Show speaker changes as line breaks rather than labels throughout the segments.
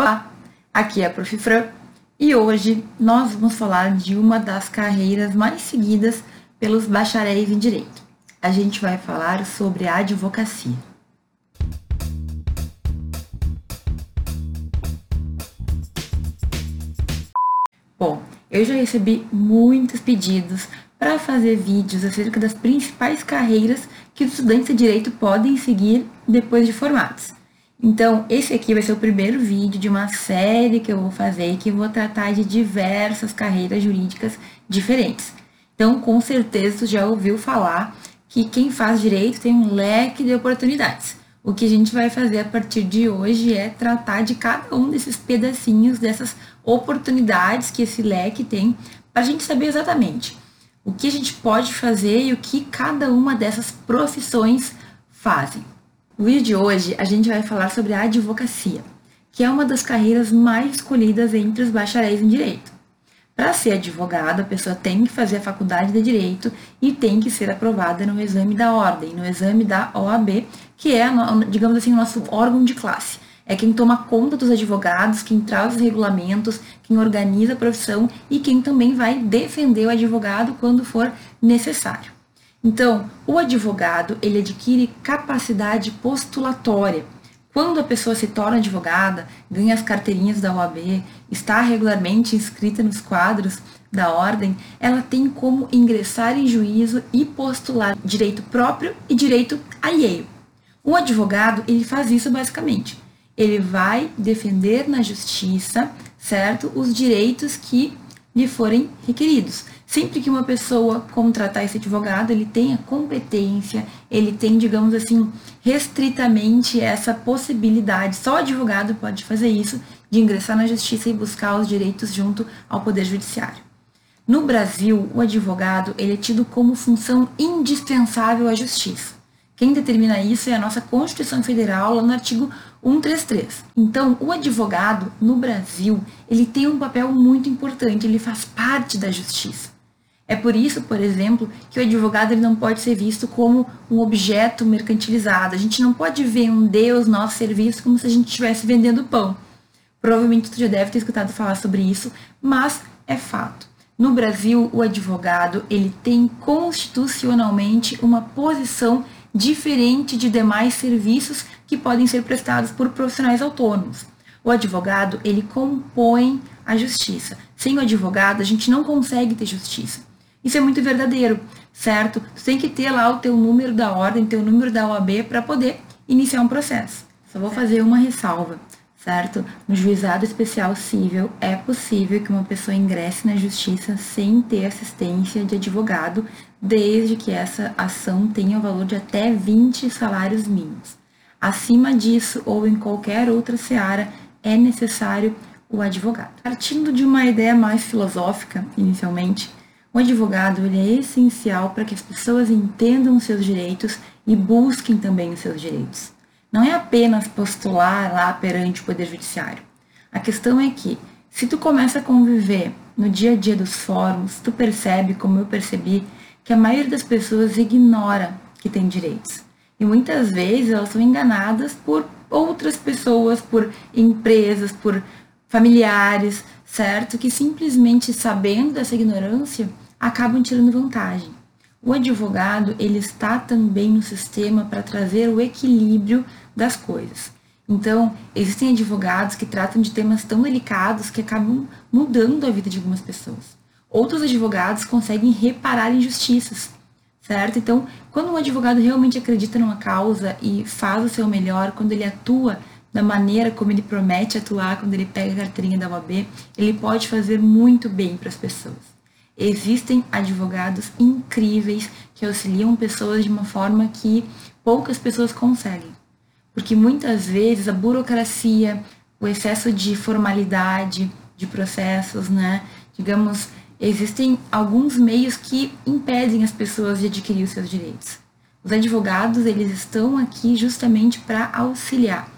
Olá, aqui é a Prof. Fran e hoje nós vamos falar de uma das carreiras mais seguidas pelos bacharéis em Direito. A gente vai falar sobre a advocacia. Bom, eu já recebi muitos pedidos para fazer vídeos acerca das principais carreiras que os estudantes de direito podem seguir depois de formados. Então, esse aqui vai ser o primeiro vídeo de uma série que eu vou fazer que vou tratar de diversas carreiras jurídicas diferentes. Então, com certeza, você já ouviu falar que quem faz direito tem um leque de oportunidades. O que a gente vai fazer a partir de hoje é tratar de cada um desses pedacinhos, dessas oportunidades que esse leque tem, para a gente saber exatamente o que a gente pode fazer e o que cada uma dessas profissões fazem. No vídeo de hoje, a gente vai falar sobre a advocacia, que é uma das carreiras mais escolhidas entre os bacharéis em direito. Para ser advogado, a pessoa tem que fazer a faculdade de direito e tem que ser aprovada no exame da ordem, no exame da OAB, que é, digamos assim, o nosso órgão de classe. É quem toma conta dos advogados, quem traz os regulamentos, quem organiza a profissão e quem também vai defender o advogado quando for necessário. Então, o advogado, ele adquire capacidade postulatória. Quando a pessoa se torna advogada, ganha as carteirinhas da OAB, está regularmente inscrita nos quadros da ordem, ela tem como ingressar em juízo e postular direito próprio e direito alheio. O advogado, ele faz isso basicamente. Ele vai defender na justiça, certo, os direitos que lhe forem requeridos. Sempre que uma pessoa contratar esse advogado, ele tem a competência, ele tem, digamos assim, restritamente essa possibilidade, só o advogado pode fazer isso, de ingressar na justiça e buscar os direitos junto ao Poder Judiciário. No Brasil, o advogado ele é tido como função indispensável à justiça. Quem determina isso é a nossa Constituição Federal, lá no artigo 133. Então, o advogado no Brasil, ele tem um papel muito importante, ele faz parte da justiça. É por isso, por exemplo, que o advogado ele não pode ser visto como um objeto mercantilizado. A gente não pode vender os nossos serviços como se a gente estivesse vendendo pão. Provavelmente tu já deve ter escutado falar sobre isso, mas é fato. No Brasil, o advogado ele tem constitucionalmente uma posição diferente de demais serviços que podem ser prestados por profissionais autônomos. O advogado, ele compõe a justiça. Sem o advogado, a gente não consegue ter justiça. Isso é muito verdadeiro, certo? Você tem que ter lá o teu número da ordem, teu número da OAB para poder iniciar um processo. Só vou fazer uma ressalva, certo? No juizado especial civil é possível que uma pessoa ingresse na justiça sem ter assistência de advogado, desde que essa ação tenha o valor de até 20 salários mínimos. Acima disso ou em qualquer outra seara, é necessário o advogado. Partindo de uma ideia mais filosófica, inicialmente, o advogado ele é essencial para que as pessoas entendam os seus direitos e busquem também os seus direitos. Não é apenas postular lá perante o Poder Judiciário. A questão é que, se tu começa a conviver no dia a dia dos fóruns, tu percebe, como eu percebi, que a maioria das pessoas ignora que tem direitos. E muitas vezes elas são enganadas por outras pessoas, por empresas, por familiares, certo? Que simplesmente sabendo dessa ignorância acabam tirando vantagem. O advogado, ele está também no sistema para trazer o equilíbrio das coisas. Então, existem advogados que tratam de temas tão delicados que acabam mudando a vida de algumas pessoas. Outros advogados conseguem reparar injustiças, certo? Então, quando um advogado realmente acredita numa causa e faz o seu melhor, quando ele atua da maneira como ele promete atuar, quando ele pega a carteirinha da OAB, ele pode fazer muito bem para as pessoas. Existem advogados incríveis que auxiliam pessoas de uma forma que poucas pessoas conseguem. Porque muitas vezes a burocracia, o excesso de formalidade de processos, né, digamos, existem alguns meios que impedem as pessoas de adquirir os seus direitos. Os advogados, eles estão aqui justamente para auxiliar,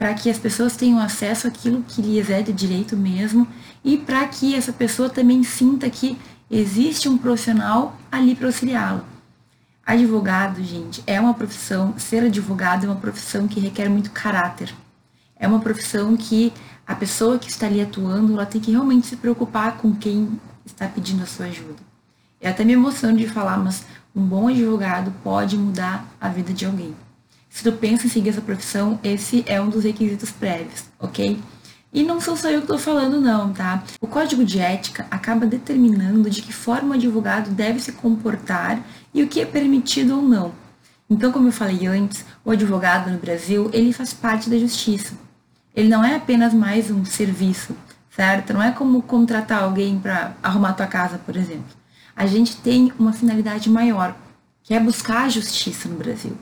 para que as pessoas tenham acesso àquilo que lhes é de direito mesmo e para que essa pessoa também sinta que existe um profissional ali para auxiliá-la. Advogado, gente, é uma profissão, ser advogado é uma profissão que requer muito caráter. É uma profissão que A pessoa que está ali atuando, ela tem que realmente se preocupar com quem está pedindo a sua ajuda. Eu até me emociono de falar, mas um bom advogado pode mudar a vida de alguém. Se tu pensa em seguir essa profissão, esse é um dos requisitos prévios, ok? E não sou só eu que estou falando, não, tá? O código de ética acaba determinando de que forma o advogado deve se comportar e o que é permitido ou não. Então, como eu falei antes, o advogado no Brasil, ele faz parte da justiça. Ele não é apenas mais um serviço, certo? Não é como contratar alguém para arrumar tua casa, por exemplo. A gente tem uma finalidade maior, que é buscar a justiça no Brasil.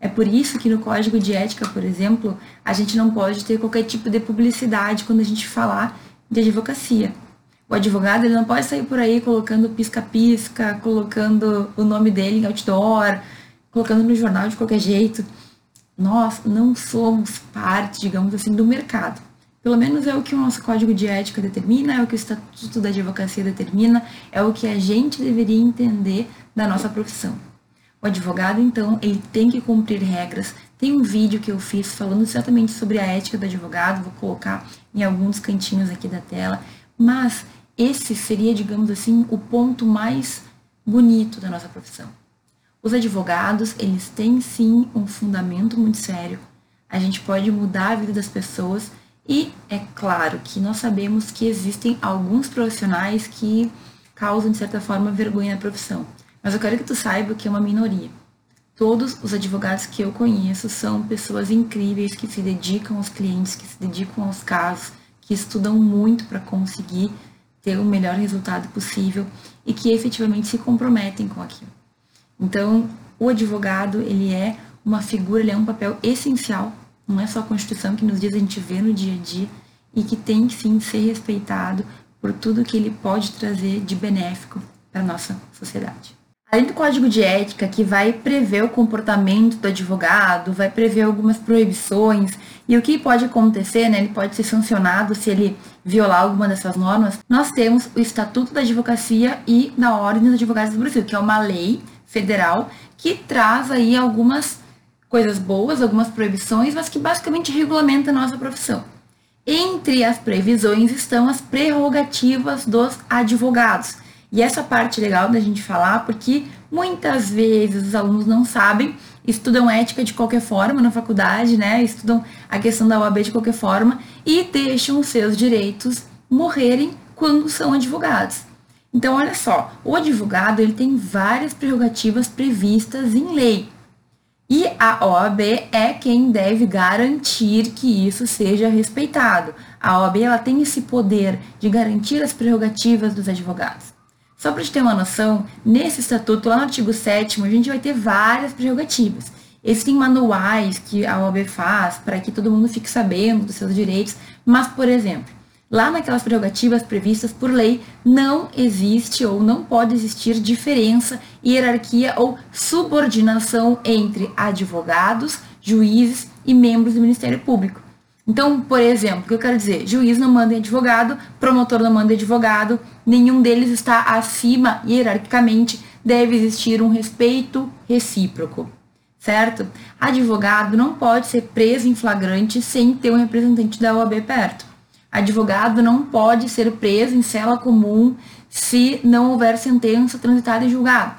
É por isso que no código de ética, por exemplo, a gente não pode ter qualquer tipo de publicidade quando a gente falar de advocacia. O advogado ele não pode sair por aí colocando pisca-pisca, colocando o nome dele em outdoor, colocando no jornal de qualquer jeito. Nós não somos parte, digamos assim, do mercado. Pelo menos é o que o nosso código de ética determina, é o que o estatuto da advocacia determina, é o que a gente deveria entender da nossa profissão. O advogado, então, ele tem que cumprir regras. Tem um vídeo que eu fiz falando exatamente sobre a ética do advogado, vou colocar em alguns cantinhos aqui da tela. Mas esse seria, digamos assim, o ponto mais bonito da nossa profissão. Os advogados, eles têm sim um fundamento muito sério. A gente pode mudar a vida das pessoas e é claro que nós sabemos que existem alguns profissionais que causam, de certa forma, vergonha na profissão. Mas eu quero que tu saiba que é uma minoria. Todos os advogados que eu conheço são pessoas incríveis que se dedicam aos clientes, que se dedicam aos casos, que estudam muito para conseguir ter o melhor resultado possível e que efetivamente se comprometem com aquilo. Então, o advogado, ele é uma figura, ele é um papel essencial, não é só a Constituição que nos diz a gente vê no dia a dia e que tem que sim ser respeitado por tudo que ele pode trazer de benéfico para a nossa sociedade. Além do código de ética, que vai prever o comportamento do advogado, vai prever algumas proibições e o que pode acontecer, né? Ele pode ser sancionado se ele violar alguma dessas normas. Nós temos o Estatuto da Advocacia e da Ordem dos Advogados do Brasil, que é uma lei federal que traz aí algumas coisas boas, algumas proibições, mas que basicamente regulamenta a nossa profissão. Entre as previsões estão as prerrogativas dos advogados e essa parte legal da gente falar, porque muitas vezes os alunos não sabem, estudam ética de qualquer forma na faculdade, né? Estudam a questão da OAB de qualquer forma e deixam os seus direitos morrerem quando são advogados. Então, olha só, o advogado ele tem várias prerrogativas previstas em lei. E a OAB é quem deve garantir que isso seja respeitado. A OAB ela tem esse poder de garantir as prerrogativas dos advogados. Só para gente ter uma noção, nesse estatuto, lá no artigo 7 a gente vai ter várias prerrogativas. Existem manuais que a OAB faz para que todo mundo fique sabendo dos seus direitos, mas, por exemplo, lá naquelas prerrogativas previstas por lei, não existe ou não pode existir diferença, hierarquia ou subordinação entre advogados, juízes e membros do Ministério Público. Então, por exemplo, o que eu quero dizer? Juiz não manda em advogado, promotor não manda em advogado, nenhum deles está acima hierarquicamente, deve existir um respeito recíproco, certo? Advogado não pode ser preso em flagrante sem ter um representante da OAB perto. Advogado não pode ser preso em cela comum se não houver sentença transitada em julgado.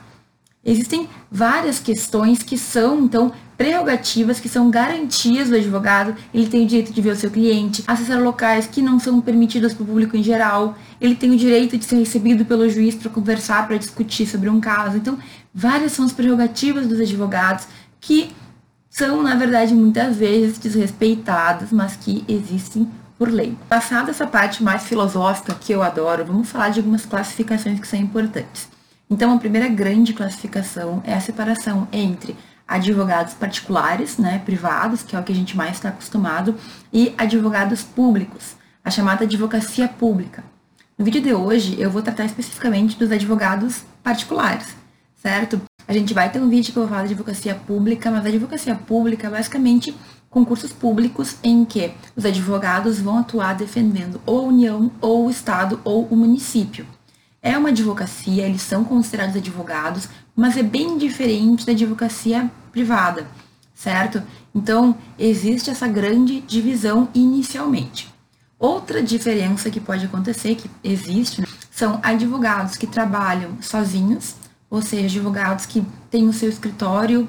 Existem várias questões que são, então, prerrogativas que são garantias do advogado. Ele tem o direito de ver o seu cliente, acessar locais que não são permitidos para o público em geral. Ele tem o direito de ser recebido pelo juiz para conversar, para discutir sobre um caso. Então, várias são as prerrogativas dos advogados que são, na verdade, muitas vezes desrespeitadas, mas que existem por lei. Passada essa parte mais filosófica que eu adoro, vamos falar de algumas classificações que são importantes. Então, a primeira grande classificação é a separação entre advogados particulares, né, privados, que é o que a gente mais está acostumado, e advogados públicos, a chamada advocacia pública. No vídeo de hoje eu vou tratar especificamente dos advogados particulares, certo? A gente vai ter um vídeo que eu vou falar de advocacia pública, mas a advocacia pública é basicamente concursos públicos em que os advogados vão atuar defendendo ou a União, ou o Estado, ou o município. É uma advocacia, eles são considerados advogados, mas é bem diferente da advocacia privada, certo? Então, existe essa grande divisão inicialmente. Outra diferença que pode acontecer, que existe, né, são advogados que trabalham sozinhos, ou seja, advogados que têm o seu escritório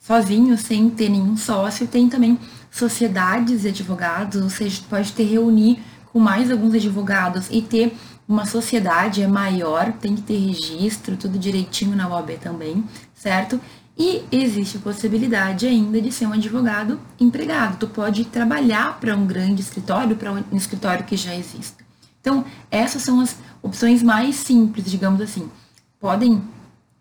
sozinho, sem ter nenhum sócio. Tem também sociedades de advogados, ou seja, pode ter reunir com mais alguns advogados e ter uma sociedade é maior, tem que ter registro, tudo direitinho na OAB também, certo? E existe a possibilidade ainda de ser um advogado empregado. Tu pode trabalhar para um grande escritório, para um escritório que já existe. Então, essas são as opções mais simples, digamos assim. Podem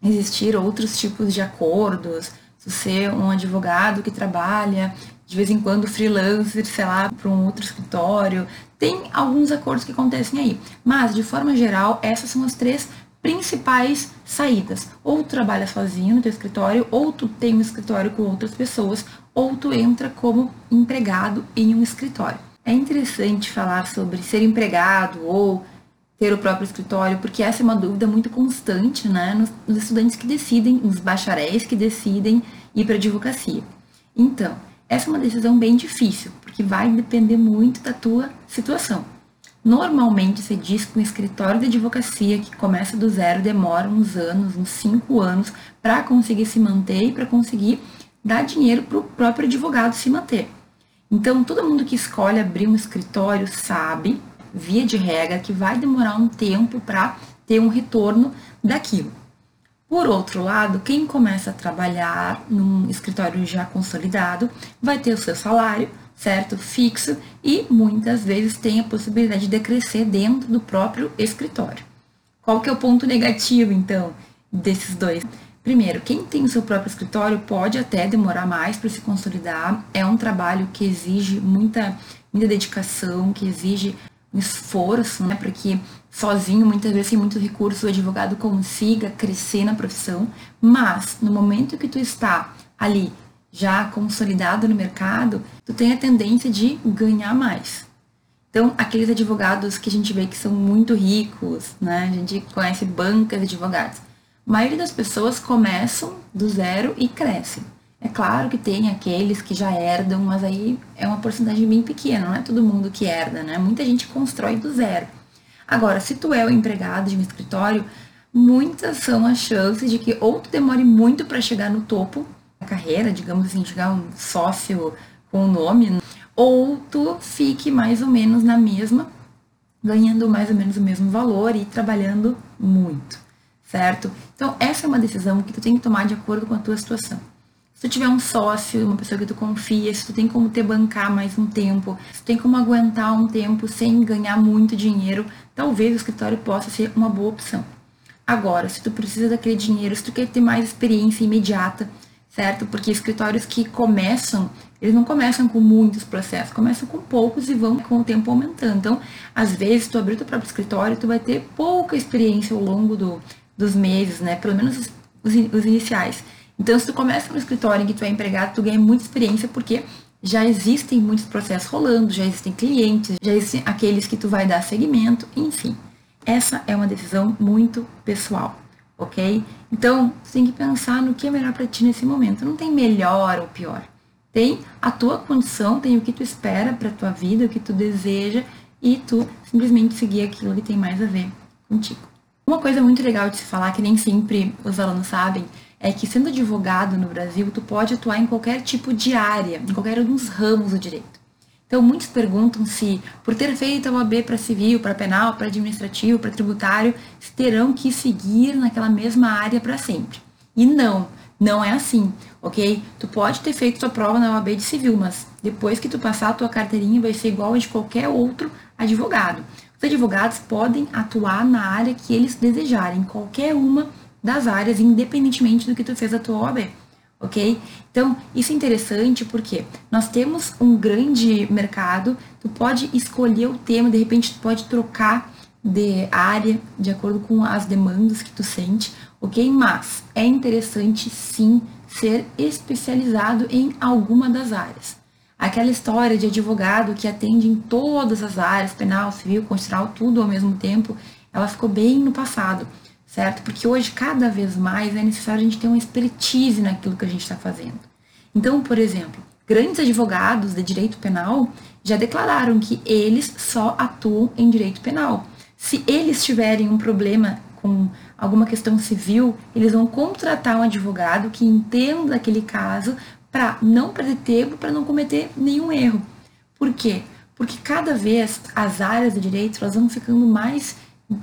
existir outros tipos de acordos, se você é um advogado que trabalha de vez em quando freelancer, sei lá, para um outro escritório. Tem alguns acordos que acontecem aí. Mas, de forma geral, essas são as três principais saídas. Ou tu trabalha sozinho no teu escritório, ou tu tem um escritório com outras pessoas, ou tu entra como empregado em um escritório. É interessante falar sobre ser empregado ou ter o próprio escritório, porque essa é uma dúvida muito constante, né, nos, nos estudantes que decidem, nos bacharéis que decidem ir para a advocacia. Então, essa é uma decisão bem difícil, porque vai depender muito da tua situação. Normalmente se diz que um escritório de advocacia que começa do zero demora uns anos, uns cinco anos, para conseguir se manter e para conseguir dar dinheiro para o próprio advogado se manter. Então, todo mundo que escolhe abrir um escritório sabe via de regra, que vai demorar um tempo para ter um retorno daquilo. Por outro lado, quem começa a trabalhar num escritório já consolidado vai ter o seu salário, certo? Fixo e muitas vezes tem a possibilidade de crescer dentro do próprio escritório. Qual que é o ponto negativo, então, desses dois? Primeiro, quem tem o seu próprio escritório pode até demorar mais para se consolidar. É um trabalho que exige muita, muita dedicação, que exige um esforço, né, para que sozinho, muitas vezes sem muitos recursos, o advogado consiga crescer na profissão, mas no momento que tu está ali já consolidado no mercado, tu tem a tendência de ganhar mais. Então, aqueles advogados que a gente vê que são muito ricos, né? A gente conhece bancas de advogados. A maioria das pessoas começam do zero e crescem. É claro que tem aqueles que já herdam, mas aí é uma porcentagem bem pequena, não é todo mundo que herda, né? Muita gente constrói do zero. Agora, se tu é o empregado de um escritório, muitas são as chances de que ou tu demore muito para chegar no topo da carreira, digamos assim, chegar um sócio com o nome, ou tu fique mais ou menos na mesma, ganhando mais ou menos o mesmo valor e trabalhando muito, certo? Então, essa é uma decisão que tu tem que tomar de acordo com a tua situação. Se tu tiver um sócio, uma pessoa que tu confia, se tu tem como te bancar mais um tempo, se tu tem como aguentar um tempo sem ganhar muito dinheiro, talvez o escritório possa ser uma boa opção. Agora, se tu precisa daquele dinheiro, se tu quer ter mais experiência imediata, certo? Porque escritórios que começam, eles não começam com muitos processos, começam com poucos e vão com o tempo aumentando. Então, às vezes, tu abrir o teu próprio escritório, tu vai ter pouca experiência ao longo do, dos meses, né? Pelo menos os, os, os iniciais. Então, se tu começa no escritório em que tu é empregado, tu ganha muita experiência porque já existem muitos processos rolando, já existem clientes, já existem aqueles que tu vai dar seguimento, enfim. Essa é uma decisão muito pessoal, ok? Então, tu tem que pensar no que é melhor para ti nesse momento. Não tem melhor ou pior. Tem a tua condição, tem o que tu espera para tua vida, o que tu deseja e tu simplesmente seguir aquilo que tem mais a ver contigo. Uma coisa muito legal de se falar que nem sempre os alunos sabem é que sendo advogado no Brasil, tu pode atuar em qualquer tipo de área, em qualquer um dos ramos do direito. Então, muitos perguntam se, por ter feito a OAB para civil, para penal, para administrativo, para tributário, se terão que seguir naquela mesma área para sempre. E não, não é assim, ok? Tu pode ter feito tua prova na OAB de civil, mas depois que tu passar a tua carteirinha vai ser igual a de qualquer outro advogado. Os advogados podem atuar na área que eles desejarem, qualquer uma das áreas, independentemente do que tu fez a tua OAB, ok? Então, isso é interessante porque nós temos um grande mercado, tu pode escolher o tema, de repente tu pode trocar de área de acordo com as demandas que tu sente, ok? Mas é interessante sim ser especializado em alguma das áreas. Aquela história de advogado que atende em todas as áreas, penal, civil, constitucional, tudo ao mesmo tempo, ela ficou bem no passado certo? Porque hoje, cada vez mais, é necessário a gente ter uma expertise naquilo que a gente está fazendo. Então, por exemplo, grandes advogados de direito penal, já declararam que eles só atuam em direito penal. Se eles tiverem um problema com alguma questão civil, eles vão contratar um advogado que entenda aquele caso para não perder tempo, para não cometer nenhum erro. Por quê? Porque cada vez as áreas do direito elas vão ficando mais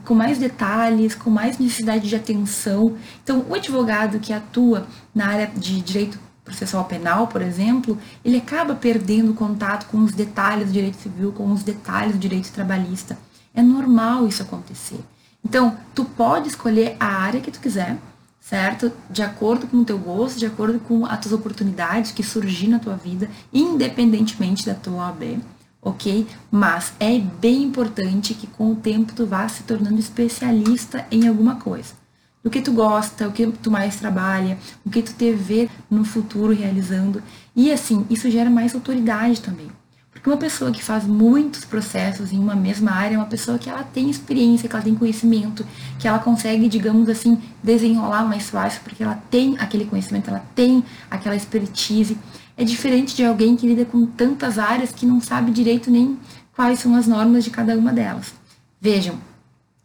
com mais detalhes, com mais necessidade de atenção. Então, o advogado que atua na área de direito processual penal, por exemplo, ele acaba perdendo contato com os detalhes do direito civil, com os detalhes do direito trabalhista. É normal isso acontecer. Então, tu pode escolher a área que tu quiser, certo? De acordo com o teu gosto, de acordo com as tuas oportunidades que surgir na tua vida, independentemente da tua OAB ok? Mas é bem importante que com o tempo tu vá se tornando especialista em alguma coisa. Do que tu gosta, o que tu mais trabalha, o que tu te vê no futuro realizando. E assim, isso gera mais autoridade também. Porque uma pessoa que faz muitos processos em uma mesma área é uma pessoa que ela tem experiência, que ela tem conhecimento, que ela consegue, digamos assim, desenrolar mais fácil, porque ela tem aquele conhecimento, ela tem aquela expertise. É diferente de alguém que lida com tantas áreas que não sabe direito nem quais são as normas de cada uma delas. Vejam,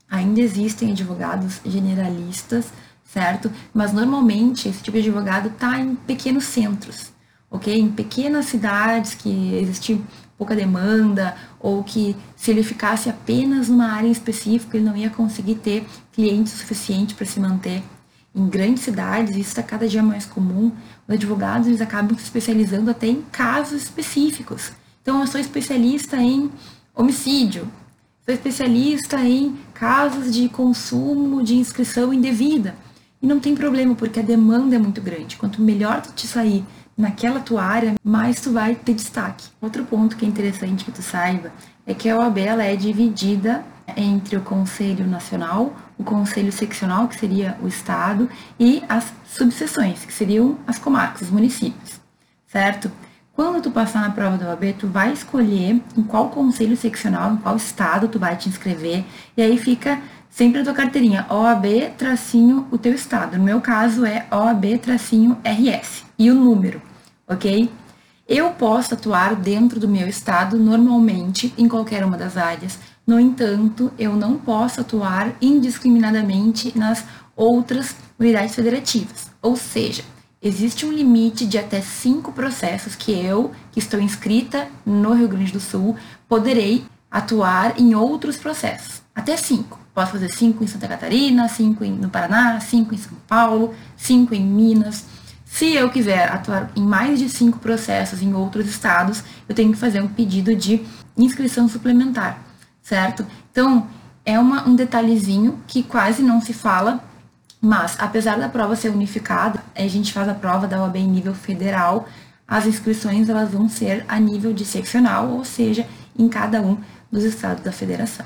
ainda existem advogados generalistas, certo? Mas normalmente esse tipo de advogado está em pequenos centros, ok? Em pequenas cidades que existe pouca demanda ou que se ele ficasse apenas numa área específica ele não ia conseguir ter clientes suficiente para se manter. Em grandes cidades, isso está cada dia mais comum, os advogados eles acabam se especializando até em casos específicos. Então, eu sou especialista em homicídio, sou especialista em casos de consumo de inscrição indevida. E não tem problema, porque a demanda é muito grande. Quanto melhor tu te sair naquela tua área, mais tu vai ter destaque. Outro ponto que é interessante que tu saiba é que a OAB ela é dividida entre o Conselho Nacional, o Conselho Seccional, que seria o Estado, e as subseções, que seriam as comarcas, os municípios, certo? Quando tu passar na prova da OAB, tu vai escolher em qual conselho seccional, em qual estado tu vai te inscrever, e aí fica sempre a tua carteirinha, OAB tracinho o teu estado. No meu caso é OAB tracinho RS e o número, ok? Eu posso atuar dentro do meu estado normalmente em qualquer uma das áreas. No entanto, eu não posso atuar indiscriminadamente nas outras unidades federativas. Ou seja, existe um limite de até cinco processos que eu, que estou inscrita no Rio Grande do Sul, poderei atuar em outros processos. Até cinco. Posso fazer cinco em Santa Catarina, cinco no Paraná, cinco em São Paulo, cinco em Minas. Se eu quiser atuar em mais de cinco processos em outros estados, eu tenho que fazer um pedido de inscrição suplementar, certo? Então, é uma, um detalhezinho que quase não se fala, mas apesar da prova ser unificada, a gente faz a prova da OAB em nível federal, as inscrições elas vão ser a nível de seccional, ou seja, em cada um dos estados da federação.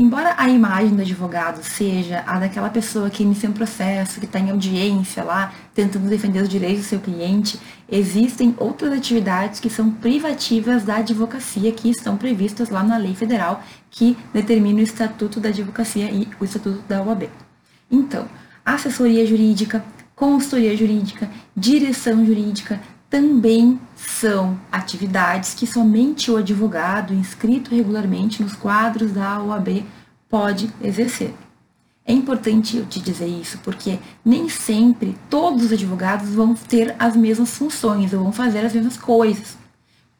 Embora a imagem do advogado seja a daquela pessoa que inicia um processo, que está em audiência lá, tentando defender os direitos do seu cliente, existem outras atividades que são privativas da advocacia que estão previstas lá na lei federal que determina o Estatuto da Advocacia e o Estatuto da OAB. Então, assessoria jurídica, consultoria jurídica, direção jurídica, também são atividades que somente o advogado inscrito regularmente nos quadros da OAB pode exercer. É importante eu te dizer isso, porque nem sempre todos os advogados vão ter as mesmas funções ou vão fazer as mesmas coisas.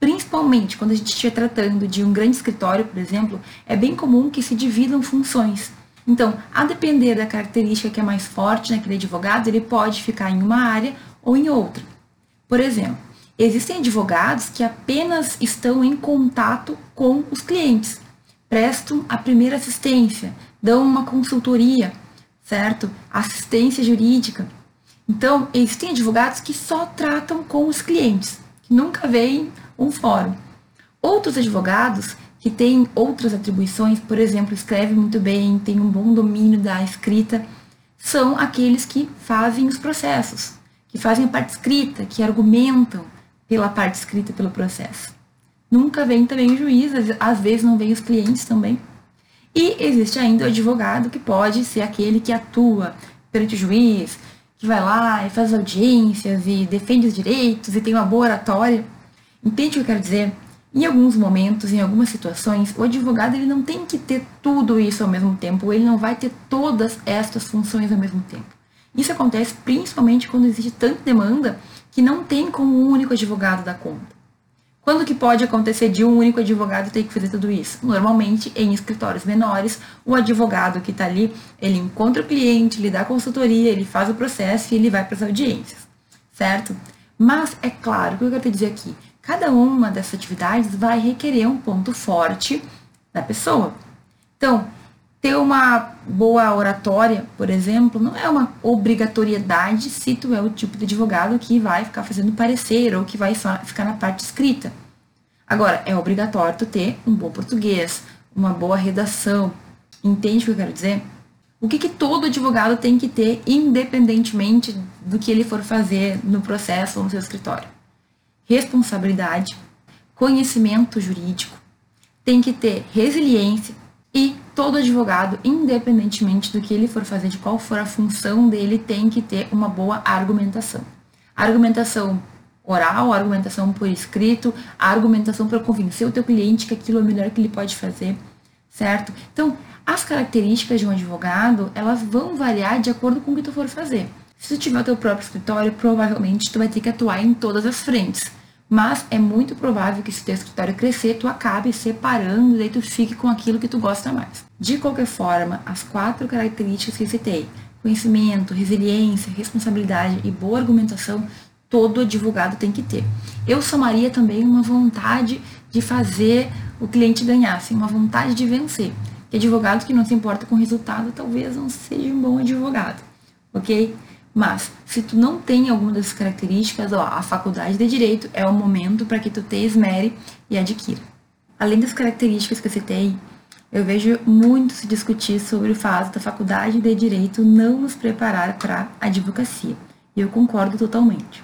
Principalmente quando a gente estiver tratando de um grande escritório, por exemplo, é bem comum que se dividam funções. Então, a depender da característica que é mais forte naquele advogado, ele pode ficar em uma área ou em outra. Por exemplo, existem advogados que apenas estão em contato com os clientes, prestam a primeira assistência, dão uma consultoria, certo? Assistência jurídica. Então, existem advogados que só tratam com os clientes, que nunca veem um fórum. Outros advogados que têm outras atribuições, por exemplo, escrevem muito bem, têm um bom domínio da escrita, são aqueles que fazem os processos, que fazem a parte escrita, que argumentam pela parte escrita pelo processo. Nunca vem também o juiz, às vezes não vem os clientes também. E existe ainda o advogado, que pode ser aquele que atua perante o juiz, que vai lá e faz audiências e defende os direitos e tem uma boa oratória. Entende o que eu quero dizer? Em alguns momentos, em algumas situações, o advogado ele não tem que ter tudo isso ao mesmo tempo, ele não vai ter todas estas funções ao mesmo tempo. Isso acontece principalmente quando existe tanta demanda que não tem como um único advogado dar conta. Quando que pode acontecer de um único advogado ter que fazer tudo isso? Normalmente, em escritórios menores, o advogado que está ali, ele encontra o cliente, ele dá consultoria, ele faz o processo e ele vai para as audiências, certo? Mas é claro, o que eu quero te dizer aqui? Cada uma dessas atividades vai requerer um ponto forte da pessoa. Então, ter uma boa oratória, por exemplo, não é uma obrigatoriedade se tu é o tipo de advogado que vai ficar fazendo parecer ou que vai ficar na parte escrita. Agora, é obrigatório tu ter um bom português, uma boa redação. Entende o que eu quero dizer? O que, que todo advogado tem que ter, independentemente do que ele for fazer no processo ou no seu escritório? Responsabilidade, conhecimento jurídico, tem que ter resiliência, e todo advogado, independentemente do que ele for fazer, de qual for a função dele, tem que ter uma boa argumentação. Argumentação oral, argumentação por escrito, argumentação para convencer o teu cliente que aquilo é o melhor que ele pode fazer, certo? Então, as características de um advogado, elas vão variar de acordo com o que tu for fazer. Se tu tiver o teu próprio escritório, provavelmente tu vai ter que atuar em todas as frentes. Mas é muito provável que se teu escritório crescer, tu acabe separando e tu fique com aquilo que tu gosta mais. De qualquer forma, as quatro características que citei, conhecimento, resiliência, responsabilidade e boa argumentação, todo advogado tem que ter. Eu somaria também uma vontade de fazer o cliente ganhar, assim, uma vontade de vencer. Que advogado que não se importa com o resultado talvez não seja um bom advogado, ok? Mas, se tu não tem alguma dessas características, ó, a faculdade de Direito é o momento para que tu te esmere e adquira. Além das características que eu citei, eu vejo muito se discutir sobre o fato da faculdade de Direito não nos preparar para a advocacia. E eu concordo totalmente.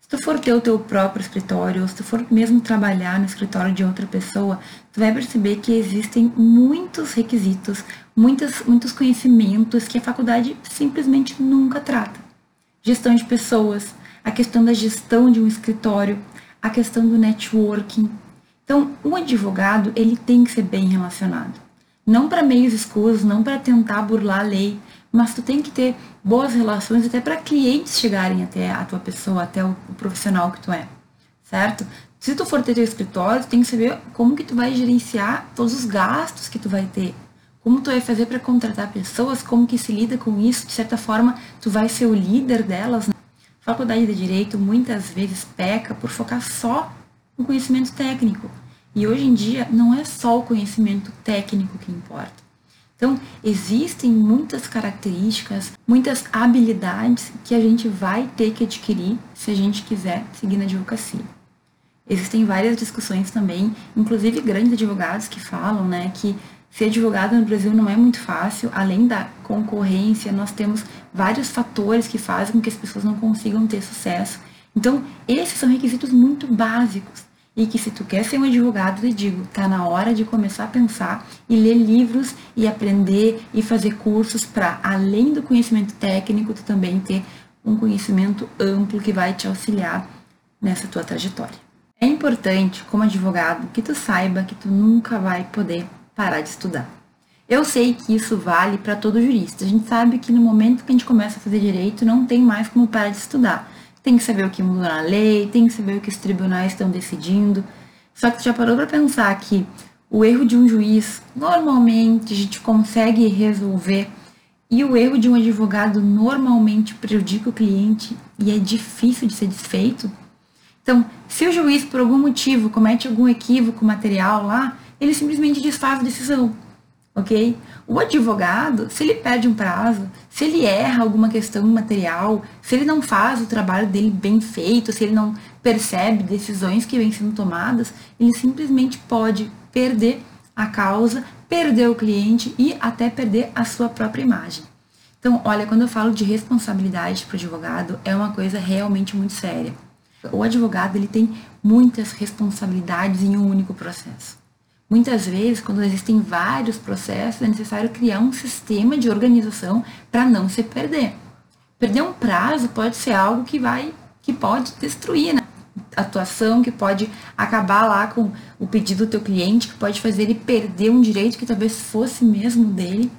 Se tu for ter o teu próprio escritório, ou se tu for mesmo trabalhar no escritório de outra pessoa, tu vai perceber que existem muitos requisitos, muitas, muitos conhecimentos que a faculdade simplesmente nunca trata. Gestão de pessoas, a questão da gestão de um escritório, a questão do networking. Então, o advogado, ele tem que ser bem relacionado. Não para meios escuros, não para tentar burlar a lei, mas tu tem que ter boas relações até para clientes chegarem até a tua pessoa, até o profissional que tu é, certo? Se tu for ter teu escritório, tu tem que saber como que tu vai gerenciar todos os gastos que tu vai ter, como tu vai fazer para contratar pessoas? Como que se lida com isso? De certa forma, tu vai ser o líder delas. Né? Faculdade de Direito muitas vezes peca por focar só no conhecimento técnico. E hoje em dia não é só o conhecimento técnico que importa. Então, existem muitas características, muitas habilidades que a gente vai ter que adquirir se a gente quiser seguir na advocacia. Existem várias discussões também, inclusive grandes advogados que falam, né, que Ser advogado no Brasil não é muito fácil, além da concorrência, nós temos vários fatores que fazem com que as pessoas não consigam ter sucesso. Então, esses são requisitos muito básicos e que se tu quer ser um advogado, eu digo, tá na hora de começar a pensar e ler livros e aprender e fazer cursos para além do conhecimento técnico, tu também ter um conhecimento amplo que vai te auxiliar nessa tua trajetória. É importante, como advogado, que tu saiba que tu nunca vai poder parar de estudar. Eu sei que isso vale para todo jurista. A gente sabe que no momento que a gente começa a fazer direito, não tem mais como parar de estudar. Tem que saber o que mudou na lei, tem que saber o que os tribunais estão decidindo. Só que tu já parou para pensar que o erro de um juiz, normalmente a gente consegue resolver, e o erro de um advogado normalmente prejudica o cliente e é difícil de ser desfeito? Então, se o juiz, por algum motivo, comete algum equívoco material lá, ele simplesmente desfaz a decisão, ok? O advogado, se ele perde um prazo, se ele erra alguma questão material, se ele não faz o trabalho dele bem feito, se ele não percebe decisões que vêm sendo tomadas, ele simplesmente pode perder a causa, perder o cliente e até perder a sua própria imagem. Então, olha, quando eu falo de responsabilidade para o advogado, é uma coisa realmente muito séria. O advogado ele tem muitas responsabilidades em um único processo. Muitas vezes, quando existem vários processos, é necessário criar um sistema de organização para não se perder. Perder um prazo pode ser algo que vai, que pode destruir, né? atuação que pode acabar lá com o pedido do teu cliente, que pode fazer ele perder um direito que talvez fosse mesmo dele,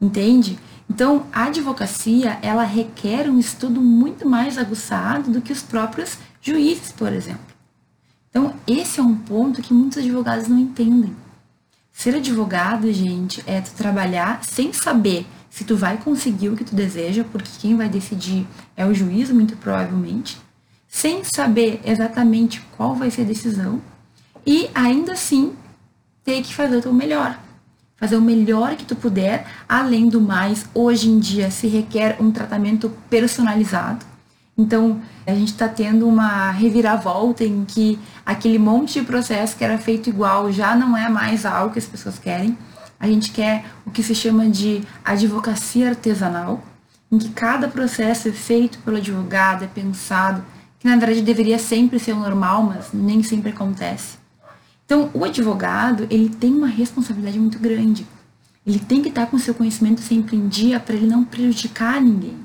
entende? Então, a advocacia, ela requer um estudo muito mais aguçado do que os próprios juízes, por exemplo. Então, esse é um ponto que muitos advogados não entendem. Ser advogado, gente, é tu trabalhar sem saber se tu vai conseguir o que tu deseja, porque quem vai decidir é o juiz, muito provavelmente, sem saber exatamente qual vai ser a decisão, e ainda assim ter que fazer o teu melhor. Fazer o melhor que tu puder, além do mais, hoje em dia se requer um tratamento personalizado. Então, a gente está tendo uma reviravolta em que aquele monte de processo que era feito igual já não é mais algo que as pessoas querem. A gente quer o que se chama de advocacia artesanal, em que cada processo é feito pelo advogado, é pensado, que na verdade deveria sempre ser o normal, mas nem sempre acontece. Então, o advogado, ele tem uma responsabilidade muito grande. Ele tem que estar com seu conhecimento sempre em dia para ele não prejudicar ninguém,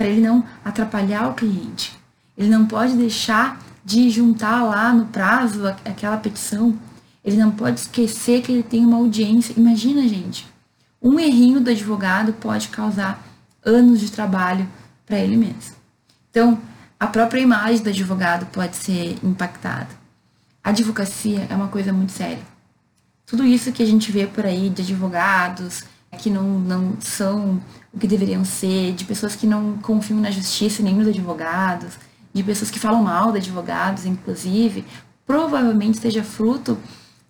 para ele não atrapalhar o cliente. Ele não pode deixar de juntar lá no prazo aquela petição. Ele não pode esquecer que ele tem uma audiência. Imagina, gente, um errinho do advogado pode causar anos de trabalho para ele mesmo. Então, a própria imagem do advogado pode ser impactada. A advocacia é uma coisa muito séria. Tudo isso que a gente vê por aí de advogados que não, não são o que deveriam ser, de pessoas que não confiam na justiça nem nos advogados, de pessoas que falam mal de advogados, inclusive, provavelmente seja fruto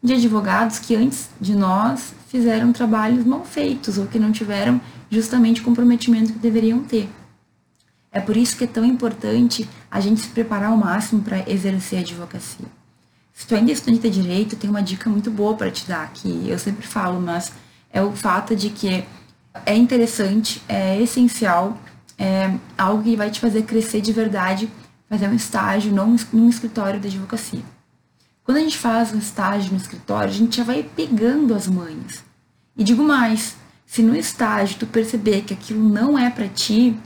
de advogados que antes de nós fizeram trabalhos mal feitos ou que não tiveram justamente o comprometimento que deveriam ter. É por isso que é tão importante a gente se preparar ao máximo para exercer a advocacia. Se tu ainda é estudante de direito, tem uma dica muito boa para te dar, que eu sempre falo, mas é o fato de que é interessante, é essencial, é algo que vai te fazer crescer de verdade, fazer um estágio num, num escritório da advocacia. Quando a gente faz um estágio no escritório, a gente já vai pegando as manhas. E digo mais, se no estágio tu perceber que aquilo não é para ti,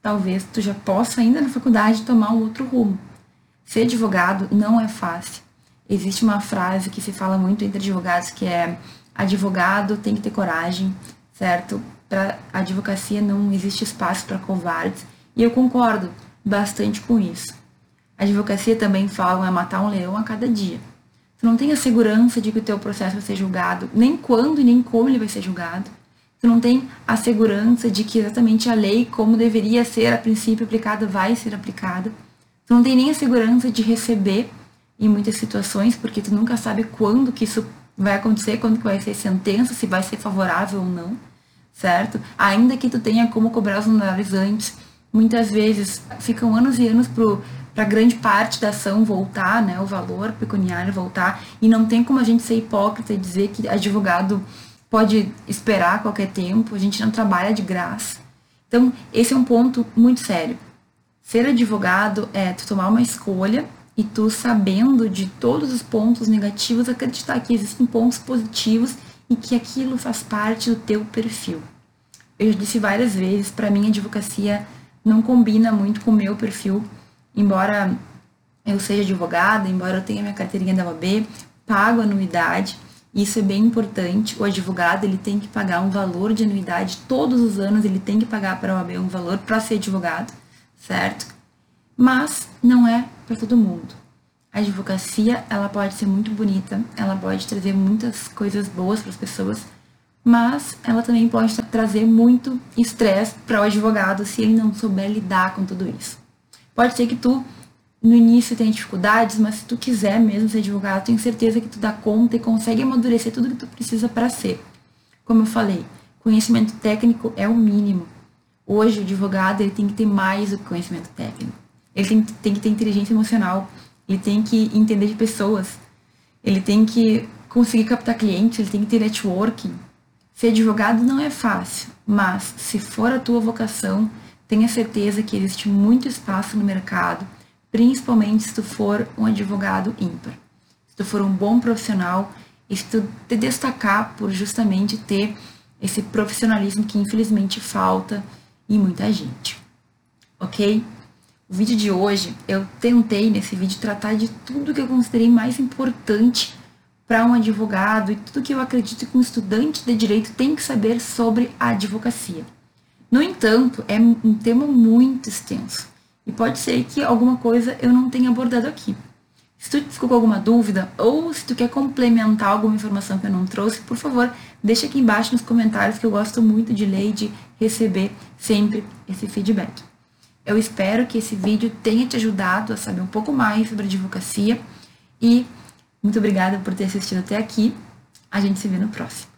talvez tu já possa ainda na faculdade tomar um outro rumo. Ser advogado não é fácil. Existe uma frase que se fala muito entre advogados que é advogado tem que ter coragem, certo? Para advocacia não existe espaço para covardes. E eu concordo bastante com isso. A advocacia também fala é matar um leão a cada dia. Tu não tem a segurança de que o teu processo vai ser julgado, nem quando e nem como ele vai ser julgado. Tu não tem a segurança de que exatamente a lei, como deveria ser a princípio aplicada, vai ser aplicada. Tu não tem nem a segurança de receber em muitas situações, porque tu nunca sabe quando que isso vai acontecer, quando vai ser sentença, se vai ser favorável ou não, certo? Ainda que tu tenha como cobrar os honorários antes, muitas vezes ficam anos e anos para grande parte da ação voltar, né, o valor pecuniário voltar, e não tem como a gente ser hipócrita e dizer que advogado pode esperar qualquer tempo, a gente não trabalha de graça. Então, esse é um ponto muito sério. Ser advogado é tu tomar uma escolha e tu sabendo de todos os pontos negativos, acreditar que existem pontos positivos e que aquilo faz parte do teu perfil. Eu já disse várias vezes, para mim a advocacia não combina muito com o meu perfil, embora eu seja advogada, embora eu tenha minha carteirinha da OAB, pago anuidade, isso é bem importante. O advogado ele tem que pagar um valor de anuidade todos os anos, ele tem que pagar para a OAB um valor para ser advogado certo? Mas não é para todo mundo. A advocacia, ela pode ser muito bonita, ela pode trazer muitas coisas boas para as pessoas, mas ela também pode trazer muito estresse para o advogado se ele não souber lidar com tudo isso. Pode ser que tu no início tenha dificuldades, mas se tu quiser mesmo ser advogado, tenho certeza que tu dá conta e consegue amadurecer tudo que tu precisa para ser. Como eu falei, conhecimento técnico é o mínimo. Hoje, o advogado ele tem que ter mais do que conhecimento técnico. Ele tem, tem que ter inteligência emocional. Ele tem que entender de pessoas. Ele tem que conseguir captar clientes. Ele tem que ter networking. Ser advogado não é fácil, mas se for a tua vocação, tenha certeza que existe muito espaço no mercado, principalmente se tu for um advogado ímpar. Se tu for um bom profissional e se tu te destacar por justamente ter esse profissionalismo que infelizmente falta e muita gente. Ok? O vídeo de hoje, eu tentei nesse vídeo tratar de tudo que eu considerei mais importante para um advogado e tudo que eu acredito que um estudante de direito tem que saber sobre a advocacia. No entanto, é um tema muito extenso e pode ser que alguma coisa eu não tenha abordado aqui. Se tu ficou com alguma dúvida ou se tu quer complementar alguma informação que eu não trouxe, por favor, deixa aqui embaixo nos comentários que eu gosto muito de ler e de receber sempre esse feedback. Eu espero que esse vídeo tenha te ajudado a saber um pouco mais sobre advocacia e muito obrigada por ter assistido até aqui. A gente se vê no próximo.